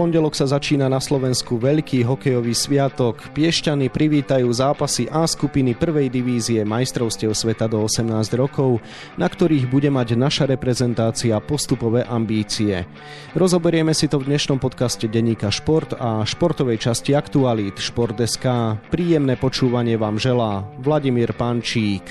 pondelok sa začína na Slovensku veľký hokejový sviatok. Piešťany privítajú zápasy A skupiny prvej divízie majstrovstiev sveta do 18 rokov, na ktorých bude mať naša reprezentácia postupové ambície. Rozoberieme si to v dnešnom podcaste Deníka Šport a športovej časti Aktualít Šport.sk. Príjemné počúvanie vám želá Vladimír Pančík.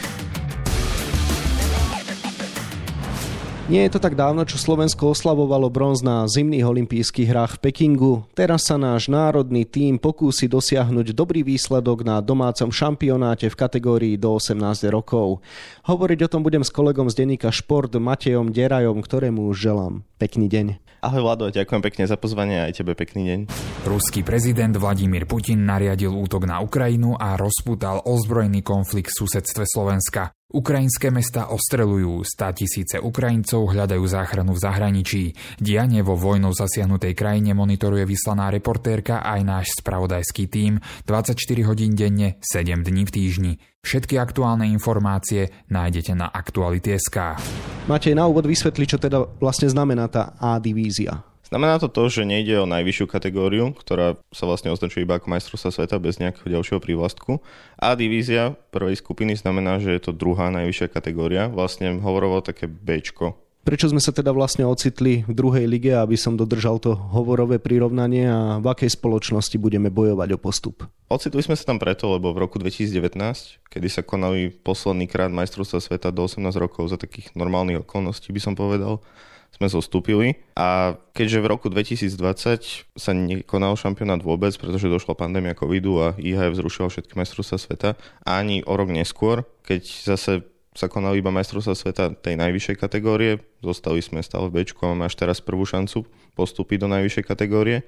Nie je to tak dávno, čo Slovensko oslavovalo bronz na zimných olympijských hrách v Pekingu. Teraz sa náš národný tím pokúsi dosiahnuť dobrý výsledok na domácom šampionáte v kategórii do 18 rokov. Hovoriť o tom budem s kolegom z denníka Šport Matejom Derajom, ktorému už želám. Pekný deň. Ahoj Vlado, ďakujem pekne za pozvanie a aj tebe pekný deň. Ruský prezident Vladimír Putin nariadil útok na Ukrajinu a rozputal ozbrojený konflikt v susedstve Slovenska. Ukrajinské mesta ostrelujú, stá tisíce Ukrajincov hľadajú záchranu v zahraničí. Dianie vo vojnou zasiahnutej krajine monitoruje vyslaná reportérka aj náš spravodajský tím 24 hodín denne, 7 dní v týždni. Všetky aktuálne informácie nájdete na Aktuality.sk. Matej, na úvod vysvetli, čo teda vlastne znamená tá A divízia. Znamená to to, že nejde o najvyššiu kategóriu, ktorá sa vlastne označuje iba ako majstrovstva sveta bez nejakého ďalšieho prívlastku. A divízia prvej skupiny znamená, že je to druhá najvyššia kategória, vlastne hovorovo také Bčko. Prečo sme sa teda vlastne ocitli v druhej lige, aby som dodržal to hovorové prirovnanie a v akej spoločnosti budeme bojovať o postup? Ocitli sme sa tam preto, lebo v roku 2019, kedy sa konali posledný krát majstrovstva sveta do 18 rokov za takých normálnych okolností, by som povedal, sme zostúpili a keďže v roku 2020 sa nekonal šampionát vôbec, pretože došla pandémia covidu a IHF zrušila všetky majstrovstvá sveta, ani o rok neskôr, keď zase sa konali iba majstrovstvá sveta tej najvyššej kategórie, zostali sme stále v Bčku a máme až teraz prvú šancu postúpiť do najvyššej kategórie.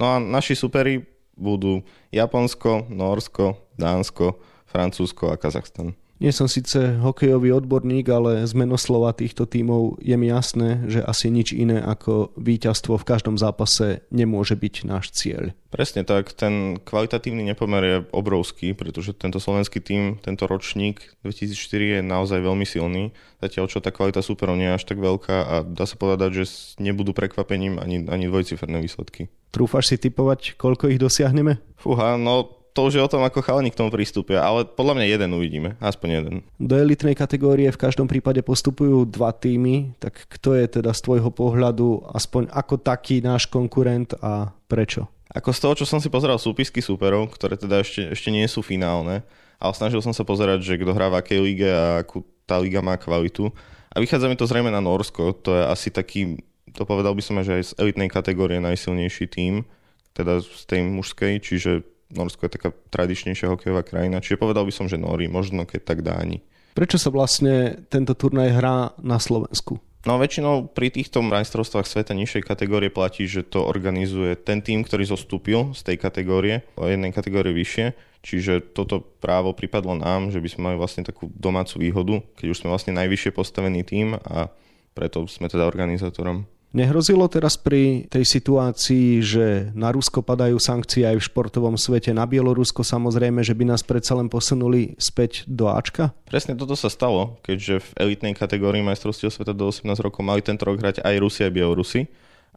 No a naši superi budú Japonsko, Norsko, Dánsko, Francúzsko a Kazachstan. Nie som síce hokejový odborník, ale z menoslova týchto tímov je mi jasné, že asi nič iné ako víťazstvo v každom zápase nemôže byť náš cieľ. Presne tak, ten kvalitatívny nepomer je obrovský, pretože tento slovenský tím, tento ročník 2004 je naozaj veľmi silný, zatiaľ čo tá kvalita superov nie je až tak veľká a dá sa povedať, že nebudú prekvapením ani, ani dvojciferné výsledky. Trúfaš si typovať, koľko ich dosiahneme? Fúha, no to už je o tom, ako chalani k tomu pristúpia, ale podľa mňa jeden uvidíme, aspoň jeden. Do elitnej kategórie v každom prípade postupujú dva týmy, tak kto je teda z tvojho pohľadu aspoň ako taký náš konkurent a prečo? Ako z toho, čo som si pozeral súpisky súperov, ktoré teda ešte, ešte nie sú finálne, ale snažil som sa pozerať, že kto hrá v akej lige a akú tá liga má kvalitu. A vychádza mi to zrejme na Norsko, to je asi taký, to povedal by som, že aj z elitnej kategórie najsilnejší tým, teda z tej mužskej, čiže Norsko je taká tradičnejšia hokejová krajina, čiže povedal by som, že Nóri, možno keď tak Dáni. Prečo sa vlastne tento turnaj hrá na Slovensku? No väčšinou pri týchto majstrovstvách sveta nižšej kategórie platí, že to organizuje ten tým, ktorý zostúpil z tej kategórie, o jednej kategórie vyššie, čiže toto právo pripadlo nám, že by sme mali vlastne takú domácu výhodu, keď už sme vlastne najvyššie postavený tým a preto sme teda organizátorom. Nehrozilo teraz pri tej situácii, že na Rusko padajú sankcie aj v športovom svete, na Bielorusko samozrejme, že by nás predsa len posunuli späť do Ačka? Presne toto sa stalo, keďže v elitnej kategórii majstrovstiev sveta do 18 rokov mali tento rok hrať aj Rusi a Bielorusi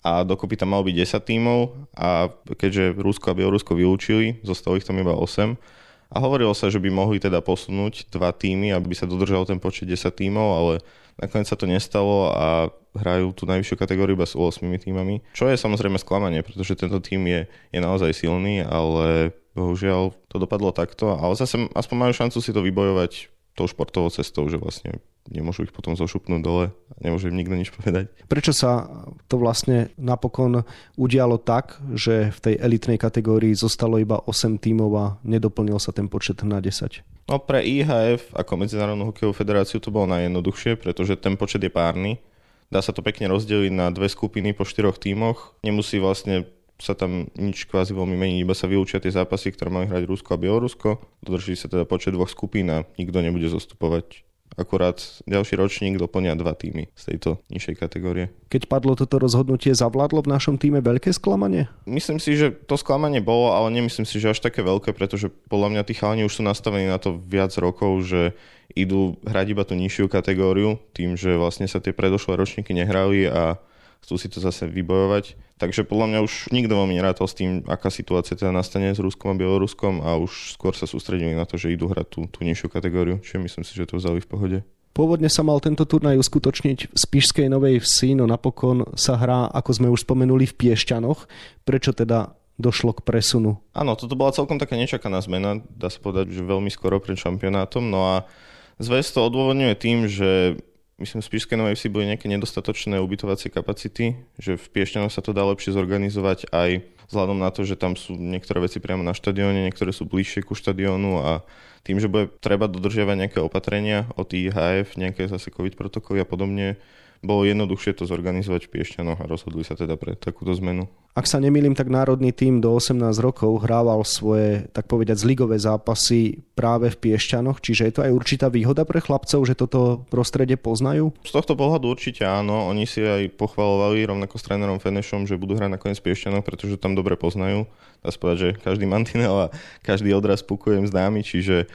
a dokopy tam malo byť 10 tímov a keďže Rusko a Bielorusko vylúčili, zostalo ich tam iba 8 a hovorilo sa, že by mohli teda posunúť dva týmy, aby sa dodržal ten počet 10 tímov, ale nakoniec sa to nestalo a hrajú tú najvyššiu kategóriu iba s 8 týmami, čo je samozrejme sklamanie, pretože tento tým je, je naozaj silný, ale bohužiaľ to dopadlo takto, ale zase aspoň majú šancu si to vybojovať tou športovou cestou, že vlastne nemôžu ich potom zošupnúť dole a nemôže im nikto nič povedať. Prečo sa to vlastne napokon udialo tak, že v tej elitnej kategórii zostalo iba 8 tímov a nedoplnil sa ten počet na 10? No pre IHF ako Medzinárodnú hokejovú federáciu to bolo najjednoduchšie, pretože ten počet je párny Dá sa to pekne rozdeliť na dve skupiny po štyroch tímoch. Nemusí vlastne sa tam nič kvázi veľmi meniť, iba sa vyučia tie zápasy, ktoré majú hrať Rusko a Bielorusko. Dodrží sa teda počet dvoch skupín a nikto nebude zostupovať akurát ďalší ročník doplňa dva týmy z tejto nižšej kategórie. Keď padlo toto rozhodnutie, zavládlo v našom týme veľké sklamanie? Myslím si, že to sklamanie bolo, ale nemyslím si, že až také veľké, pretože podľa mňa tí chalani už sú nastavení na to viac rokov, že idú hrať iba tú nižšiu kategóriu, tým, že vlastne sa tie predošlé ročníky nehrali a chcú si to zase vybojovať. Takže podľa mňa už nikto veľmi nerátal s tým, aká situácia teda nastane s Ruskom a Bieloruskom a už skôr sa sústredili na to, že idú hrať tú, tú nižšiu kategóriu, čiže myslím si, že to vzali v pohode. Pôvodne sa mal tento turnaj uskutočniť v Spišskej Novej Vsi, no napokon sa hrá, ako sme už spomenuli, v Piešťanoch. Prečo teda došlo k presunu? Áno, toto bola celkom taká nečakaná zmena, dá sa povedať, že veľmi skoro pred šampionátom. No a zväz to odôvodňuje tým, že myslím, v Spišskej Novej Vsi boli nejaké nedostatočné ubytovacie kapacity, že v Piešťanoch sa to dá lepšie zorganizovať aj vzhľadom na to, že tam sú niektoré veci priamo na štadióne, niektoré sú bližšie ku štadiónu a tým, že bude treba dodržiavať nejaké opatrenia od IHF, nejaké zase COVID protokoly a podobne, bolo jednoduchšie to zorganizovať v Piešťanoch a rozhodli sa teda pre takúto zmenu. Ak sa nemýlim, tak národný tým do 18 rokov hrával svoje, tak povedať, zligové zápasy práve v Piešťanoch, čiže je to aj určitá výhoda pre chlapcov, že toto prostredie poznajú? Z tohto pohľadu určite áno, oni si aj pochvalovali rovnako s trénerom Fenešom, že budú hrať nakoniec v Piešťanoch, pretože tam dobre poznajú. Dá sa povedať, že každý mantinel a každý odraz pukujem známy, čiže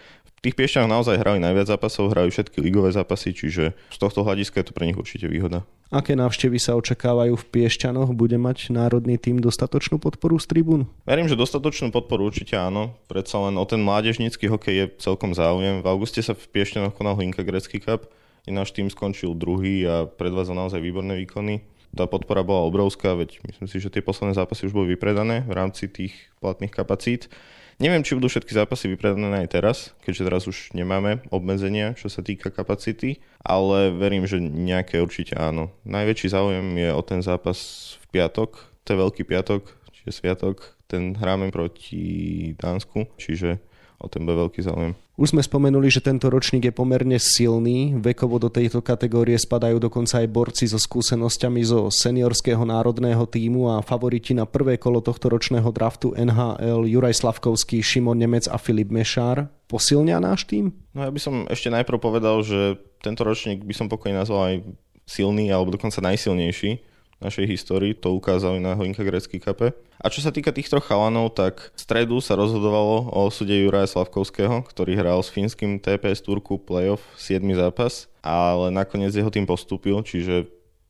tých Piešťanoch naozaj hrali najviac zápasov, hrajú všetky ligové zápasy, čiže z tohto hľadiska je to pre nich určite výhoda. Aké návštevy sa očakávajú v Piešťanoch? Bude mať národný tým dostatočnú podporu z tribún? Verím, že dostatočnú podporu určite áno. Predsa len o ten mládežnícky hokej je celkom záujem. V auguste sa v Piešťanoch konal Hlinka Grecký Cup. I náš tým skončil druhý a predvádzal naozaj výborné výkony. Tá podpora bola obrovská, veď myslím si, že tie posledné zápasy už boli vypredané v rámci tých platných kapacít. Neviem, či budú všetky zápasy vypredané aj teraz, keďže teraz už nemáme obmedzenia, čo sa týka kapacity, ale verím, že nejaké určite áno. Najväčší záujem je o ten zápas v piatok, to je Veľký piatok, čiže sviatok, ten hráme proti Dánsku, čiže o ten bude veľký záujem. Už sme spomenuli, že tento ročník je pomerne silný. Vekovo do tejto kategórie spadajú dokonca aj borci so skúsenosťami zo seniorského národného týmu a favoriti na prvé kolo tohto ročného draftu NHL Juraj Slavkovský, Šimon Nemec a Filip Mešár. Posilnia náš tým? No ja by som ešte najprv povedal, že tento ročník by som pokojne nazval aj silný alebo dokonca najsilnejší našej histórii, to ukázali na Hlinka Grecký kape. A čo sa týka tých troch chalanov, tak v stredu sa rozhodovalo o súde Juraja Slavkovského, ktorý hral s fínskym TPS Turku playoff 7. zápas, ale nakoniec jeho tým postúpil, čiže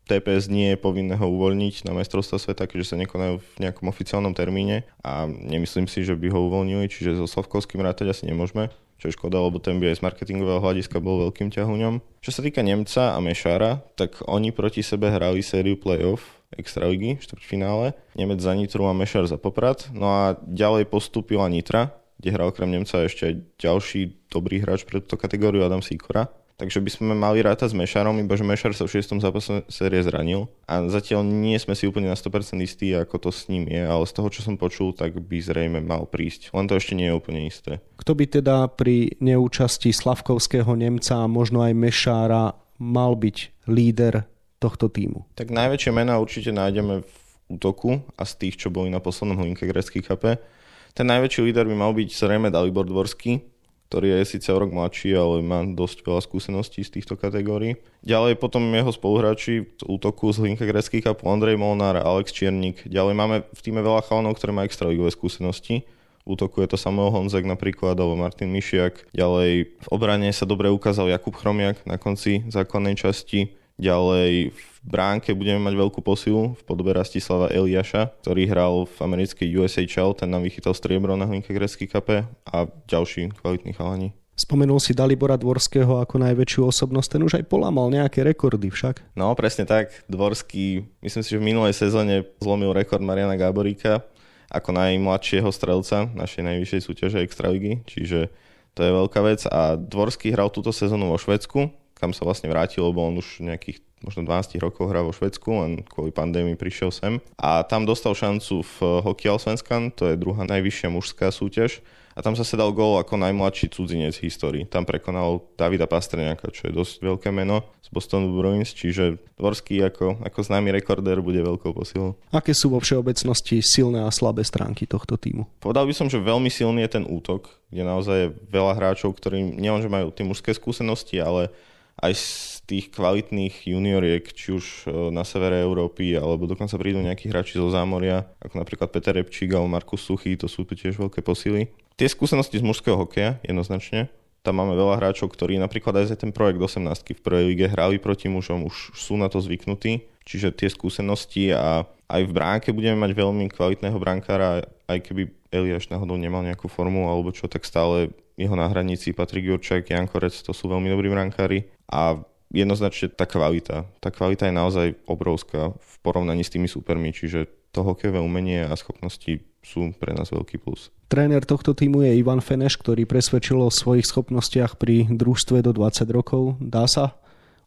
TPS nie je povinné ho uvoľniť na majstrovstva sveta, keďže sa nekonajú v nejakom oficiálnom termíne a nemyslím si, že by ho uvoľnili, čiže so Slavkovským rátať asi nemôžeme čo je škoda, lebo ten by aj z marketingového hľadiska bol veľkým ťahuňom. Čo sa týka Nemca a Mešára, tak oni proti sebe hrali sériu playoff Extraligy, štvrťfinále. Nemec za Nitru a Mešar za Poprad. No a ďalej postúpila Nitra, kde hral okrem Nemca ešte ďalší dobrý hráč pre túto kategóriu Adam Sikora. Takže by sme mali rátať s Mešarom, iba že Mešar sa v 6. zápase série zranil a zatiaľ nie sme si úplne na 100% istí, ako to s ním je, ale z toho, čo som počul, tak by zrejme mal prísť. Len to ešte nie je úplne isté. Kto by teda pri neúčasti Slavkovského Nemca a možno aj Mešára mal byť líder tohto týmu? Tak najväčšie mená určite nájdeme v útoku a z tých, čo boli na poslednom hlinke grecký kape. Ten najväčší líder by mal byť zrejme Dalibor Dvorský, ktorý je síce o rok mladší, ale má dosť veľa skúseností z týchto kategórií. Ďalej potom jeho spoluhráči z útoku z Hlinka Grecký Cup, Andrej Molnár, Alex Čiernik. Ďalej máme v týme veľa chalanov, ktoré majú extraligové skúsenosti. V útoku je to Samuel Honzek napríklad, alebo Martin Mišiak. Ďalej v obrane sa dobre ukázal Jakub Chromiak na konci základnej časti. Ďalej v bránke budeme mať veľkú posilu v podobe Rastislava Eliaša, ktorý hral v americkej USHL, ten nám vychytal striebro na hlinke grecký kape a ďalší kvalitní chalani. Spomenul si Dalibora Dvorského ako najväčšiu osobnosť, ten už aj polamal nejaké rekordy však. No, presne tak. Dvorský, myslím si, že v minulej sezóne zlomil rekord Mariana Gáboríka ako najmladšieho strelca našej najvyššej súťaže Extraligy, čiže to je veľká vec. A Dvorský hral túto sezónu vo Švedsku, kam sa vlastne vrátil, lebo on už nejakých možno 12 rokov hrá vo Švedsku, len kvôli pandémii prišiel sem. A tam dostal šancu v Hockey Allsvenskan, to je druhá najvyššia mužská súťaž. A tam sa sedal gól ako najmladší cudzinec v histórii. Tam prekonal Davida Pastrňáka, čo je dosť veľké meno z Bostonu Bruins, čiže Dvorský ako, ako známy rekordér bude veľkou posilou. Aké sú vo všeobecnosti silné a slabé stránky tohto týmu? Povedal by som, že veľmi silný je ten útok, kde naozaj je veľa hráčov, ktorí nielenže majú tie mužské skúsenosti, ale aj z tých kvalitných junioriek, či už e, na severe Európy, alebo dokonca prídu nejakí hráči zo zámoria, ako napríklad Peter Repčík alebo Markus Suchý, to sú tu tiež veľké posily. Tie skúsenosti z mužského hokeja, jednoznačne, tam máme veľa hráčov, ktorí napríklad aj za ten projekt 18 v prvej lige hrali proti mužom, už sú na to zvyknutí. čiže tie skúsenosti a aj v bránke budeme mať veľmi kvalitného brankára, aj keby Eliáš náhodou nemal nejakú formu alebo čo, tak stále jeho náhradníci Patrik Jurčák, Jan Korec, to sú veľmi dobrí brankári a jednoznačne tá kvalita. Tá kvalita je naozaj obrovská v porovnaní s tými supermi, čiže to hokejové umenie a schopnosti sú pre nás veľký plus. Tréner tohto týmu je Ivan Feneš, ktorý presvedčil o svojich schopnostiach pri družstve do 20 rokov. Dá sa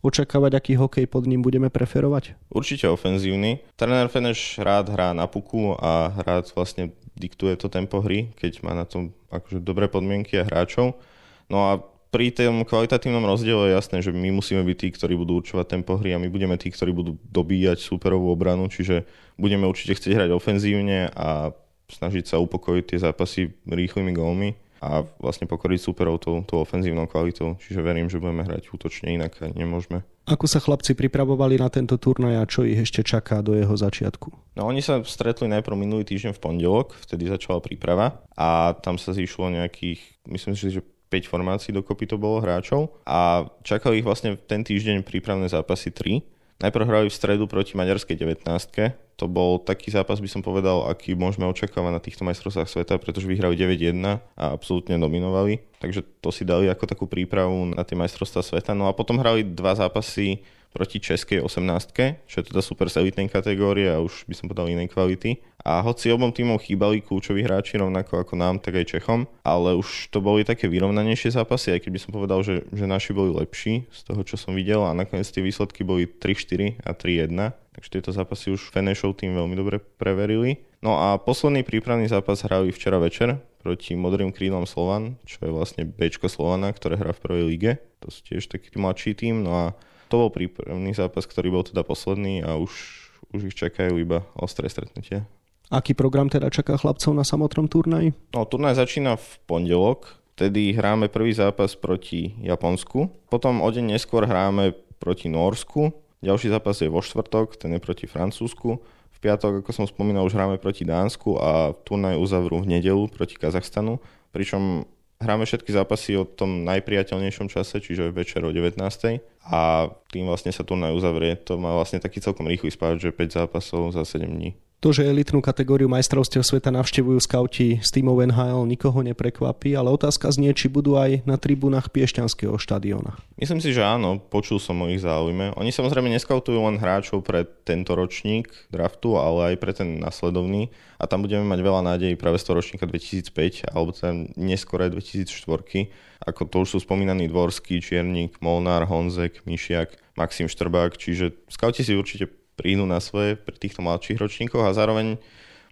očakávať, aký hokej pod ním budeme preferovať? Určite ofenzívny. Tréner Feneš rád hrá na puku a rád vlastne diktuje to tempo hry, keď má na tom akože dobré podmienky a hráčov. No a pri tom kvalitatívnom rozdiele je jasné, že my musíme byť tí, ktorí budú určovať tempo hry a my budeme tí, ktorí budú dobíjať superovú obranu, čiže budeme určite chcieť hrať ofenzívne a snažiť sa upokojiť tie zápasy rýchlymi gólmi a vlastne pokoriť superov tou, tou ofenzívnou kvalitou. Čiže verím, že budeme hrať útočne, inak nemôžeme. Ako sa chlapci pripravovali na tento turnaj a čo ich ešte čaká do jeho začiatku? No oni sa stretli najprv minulý týždeň v pondelok, vtedy začala príprava a tam sa zišlo nejakých, myslím si, že 5 formácií dokopy to bolo hráčov a čakali ich vlastne ten týždeň prípravné zápasy 3. Najprv hrali v stredu proti maďarskej 19. To bol taký zápas, by som povedal, aký môžeme očakávať na týchto majstrovstvách sveta, pretože vyhrali 9-1 a absolútne dominovali. Takže to si dali ako takú prípravu na tie majstrovstvá sveta. No a potom hrali dva zápasy proti českej 18, čo je teda super z elitnej kategórie a už by som povedal inej kvality. A hoci obom týmom chýbali kľúčoví hráči rovnako ako nám, tak aj Čechom, ale už to boli také vyrovnanejšie zápasy, aj keď by som povedal, že, že naši boli lepší z toho, čo som videl a nakoniec tie výsledky boli 3-4 a 3-1. Takže tieto zápasy už Fenešov tým veľmi dobre preverili. No a posledný prípravný zápas hrali včera večer proti Modrým krídlom Slovan, čo je vlastne Bčko Slovana, ktoré hrá v prvej lige. To sú tiež taký mladší tým. No a to bol prípravný zápas, ktorý bol teda posledný a už, už ich čakajú iba ostré stretnutie. Aký program teda čaká chlapcov na samotnom turnaji? No, turnaj začína v pondelok, Vtedy hráme prvý zápas proti Japonsku, potom o deň neskôr hráme proti Norsku, ďalší zápas je vo štvrtok, ten je proti Francúzsku, v piatok, ako som spomínal, už hráme proti Dánsku a turnaj uzavrú v nedelu proti Kazachstanu, pričom Hráme všetky zápasy o tom najpriateľnejšom čase, čiže večer o 19. A tým vlastne sa turnaj uzavrie. To má vlastne taký celkom rýchly spáč, že 5 zápasov za 7 dní. To, že elitnú kategóriu majstrovstiev sveta navštevujú skauti z týmov NHL, nikoho neprekvapí, ale otázka znie, či budú aj na tribúnach Piešťanského štadióna. Myslím si, že áno, počul som o ich záujme. Oni samozrejme neskautujú len hráčov pre tento ročník draftu, ale aj pre ten nasledovný a tam budeme mať veľa nádejí práve z toho ročníka 2005 alebo ten neskore 2004 ako to už sú spomínaní Dvorský, Čiernik, Molnár, Honzek, Mišiak, Maxim Štrbák, čiže skauti si určite prídu na svoje pri týchto mladších ročníkoch a zároveň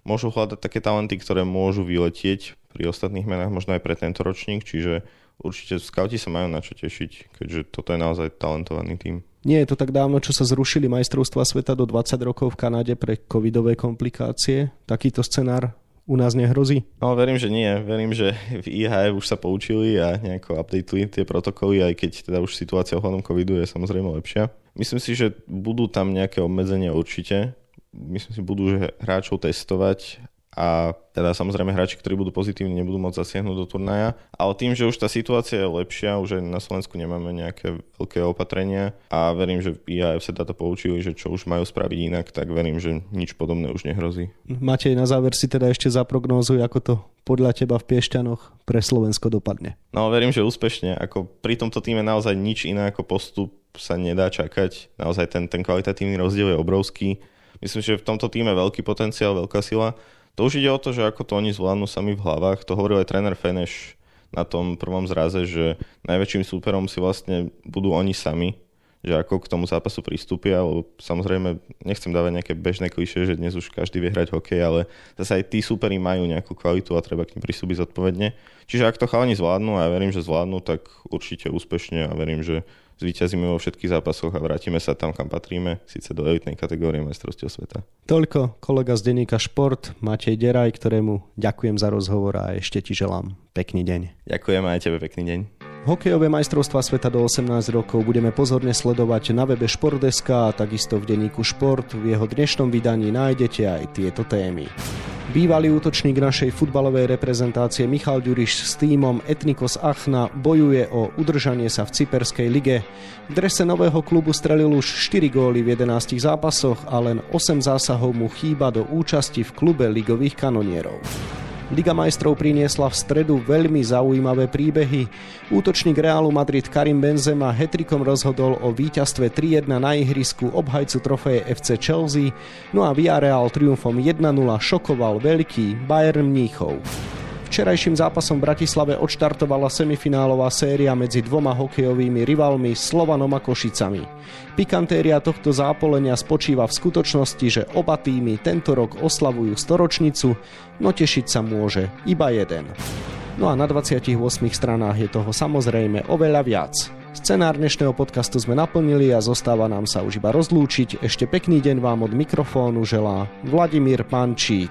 môžu hľadať také talenty, ktoré môžu vyletieť pri ostatných menách, možno aj pre tento ročník, čiže určite skauti sa majú na čo tešiť, keďže toto je naozaj talentovaný tým. Nie je to tak dávno, čo sa zrušili majstrovstva sveta do 20 rokov v Kanade pre covidové komplikácie. Takýto scenár u nás nehrozí? No verím, že nie. Verím, že v IHF už sa poučili a nejako updateli tie protokoly, aj keď teda už situácia ohľadom covidu je samozrejme lepšia. Myslím si, že budú tam nejaké obmedzenia určite. Myslím si, budú hráčov testovať a teda samozrejme hráči, ktorí budú pozitívni, nebudú môcť zasiahnuť do turnaja. Ale tým, že už tá situácia je lepšia, už aj na Slovensku nemáme nejaké veľké opatrenia a verím, že IAF sa táto poučili, že čo už majú spraviť inak, tak verím, že nič podobné už nehrozí. Matej, na záver si teda ešte zaprognózuj, ako to podľa teba v Piešťanoch pre Slovensko dopadne. No verím, že úspešne. Ako pri tomto týme naozaj nič iné ako postup sa nedá čakať. Naozaj ten, ten kvalitatívny rozdiel je obrovský. Myslím, že v tomto týme veľký potenciál, veľká sila to už ide o to, že ako to oni zvládnu sami v hlavách. To hovoril aj tréner Feneš na tom prvom zraze, že najväčším súperom si vlastne budú oni sami, že ako k tomu zápasu pristúpia, lebo samozrejme nechcem dávať nejaké bežné kliše, že dnes už každý vie hrať hokej, ale zase aj tí súperi majú nejakú kvalitu a treba k nim pristúpiť zodpovedne. Čiže ak to chalani zvládnu a ja verím, že zvládnu, tak určite úspešne a verím, že zvíťazíme vo všetkých zápasoch a vrátime sa tam, kam patríme, síce do elitnej kategórie majstrovstiev sveta. Toľko kolega z denníka Šport, Matej Deraj, ktorému ďakujem za rozhovor a ešte ti želám pekný deň. Ďakujem aj tebe pekný deň. Hokejové majstrovstvá sveta do 18 rokov budeme pozorne sledovať na webe Šport.sk a takisto v denníku Šport. V jeho dnešnom vydaní nájdete aj tieto témy. Bývalý útočník našej futbalovej reprezentácie Michal Ďuriš s týmom Etnikos Achna bojuje o udržanie sa v Cyperskej lige. V drese nového klubu strelil už 4 góly v 11 zápasoch a len 8 zásahov mu chýba do účasti v klube ligových kanonierov. Liga majstrov priniesla v stredu veľmi zaujímavé príbehy. Útočník Reálu Madrid Karim Benzema hetrikom rozhodol o víťazstve 3-1 na ihrisku obhajcu trofeje FC Chelsea, no a Villarreal triumfom 1-0 šokoval veľký Bayern Mníchov. Včerajším zápasom v Bratislave odštartovala semifinálová séria medzi dvoma hokejovými rivalmi Slovanom a Košicami. Pikantéria tohto zápolenia spočíva v skutočnosti, že oba týmy tento rok oslavujú storočnicu, no tešiť sa môže iba jeden. No a na 28 stranách je toho samozrejme oveľa viac. Scenár dnešného podcastu sme naplnili a zostáva nám sa už iba rozlúčiť. Ešte pekný deň vám od mikrofónu želá Vladimír Pančík.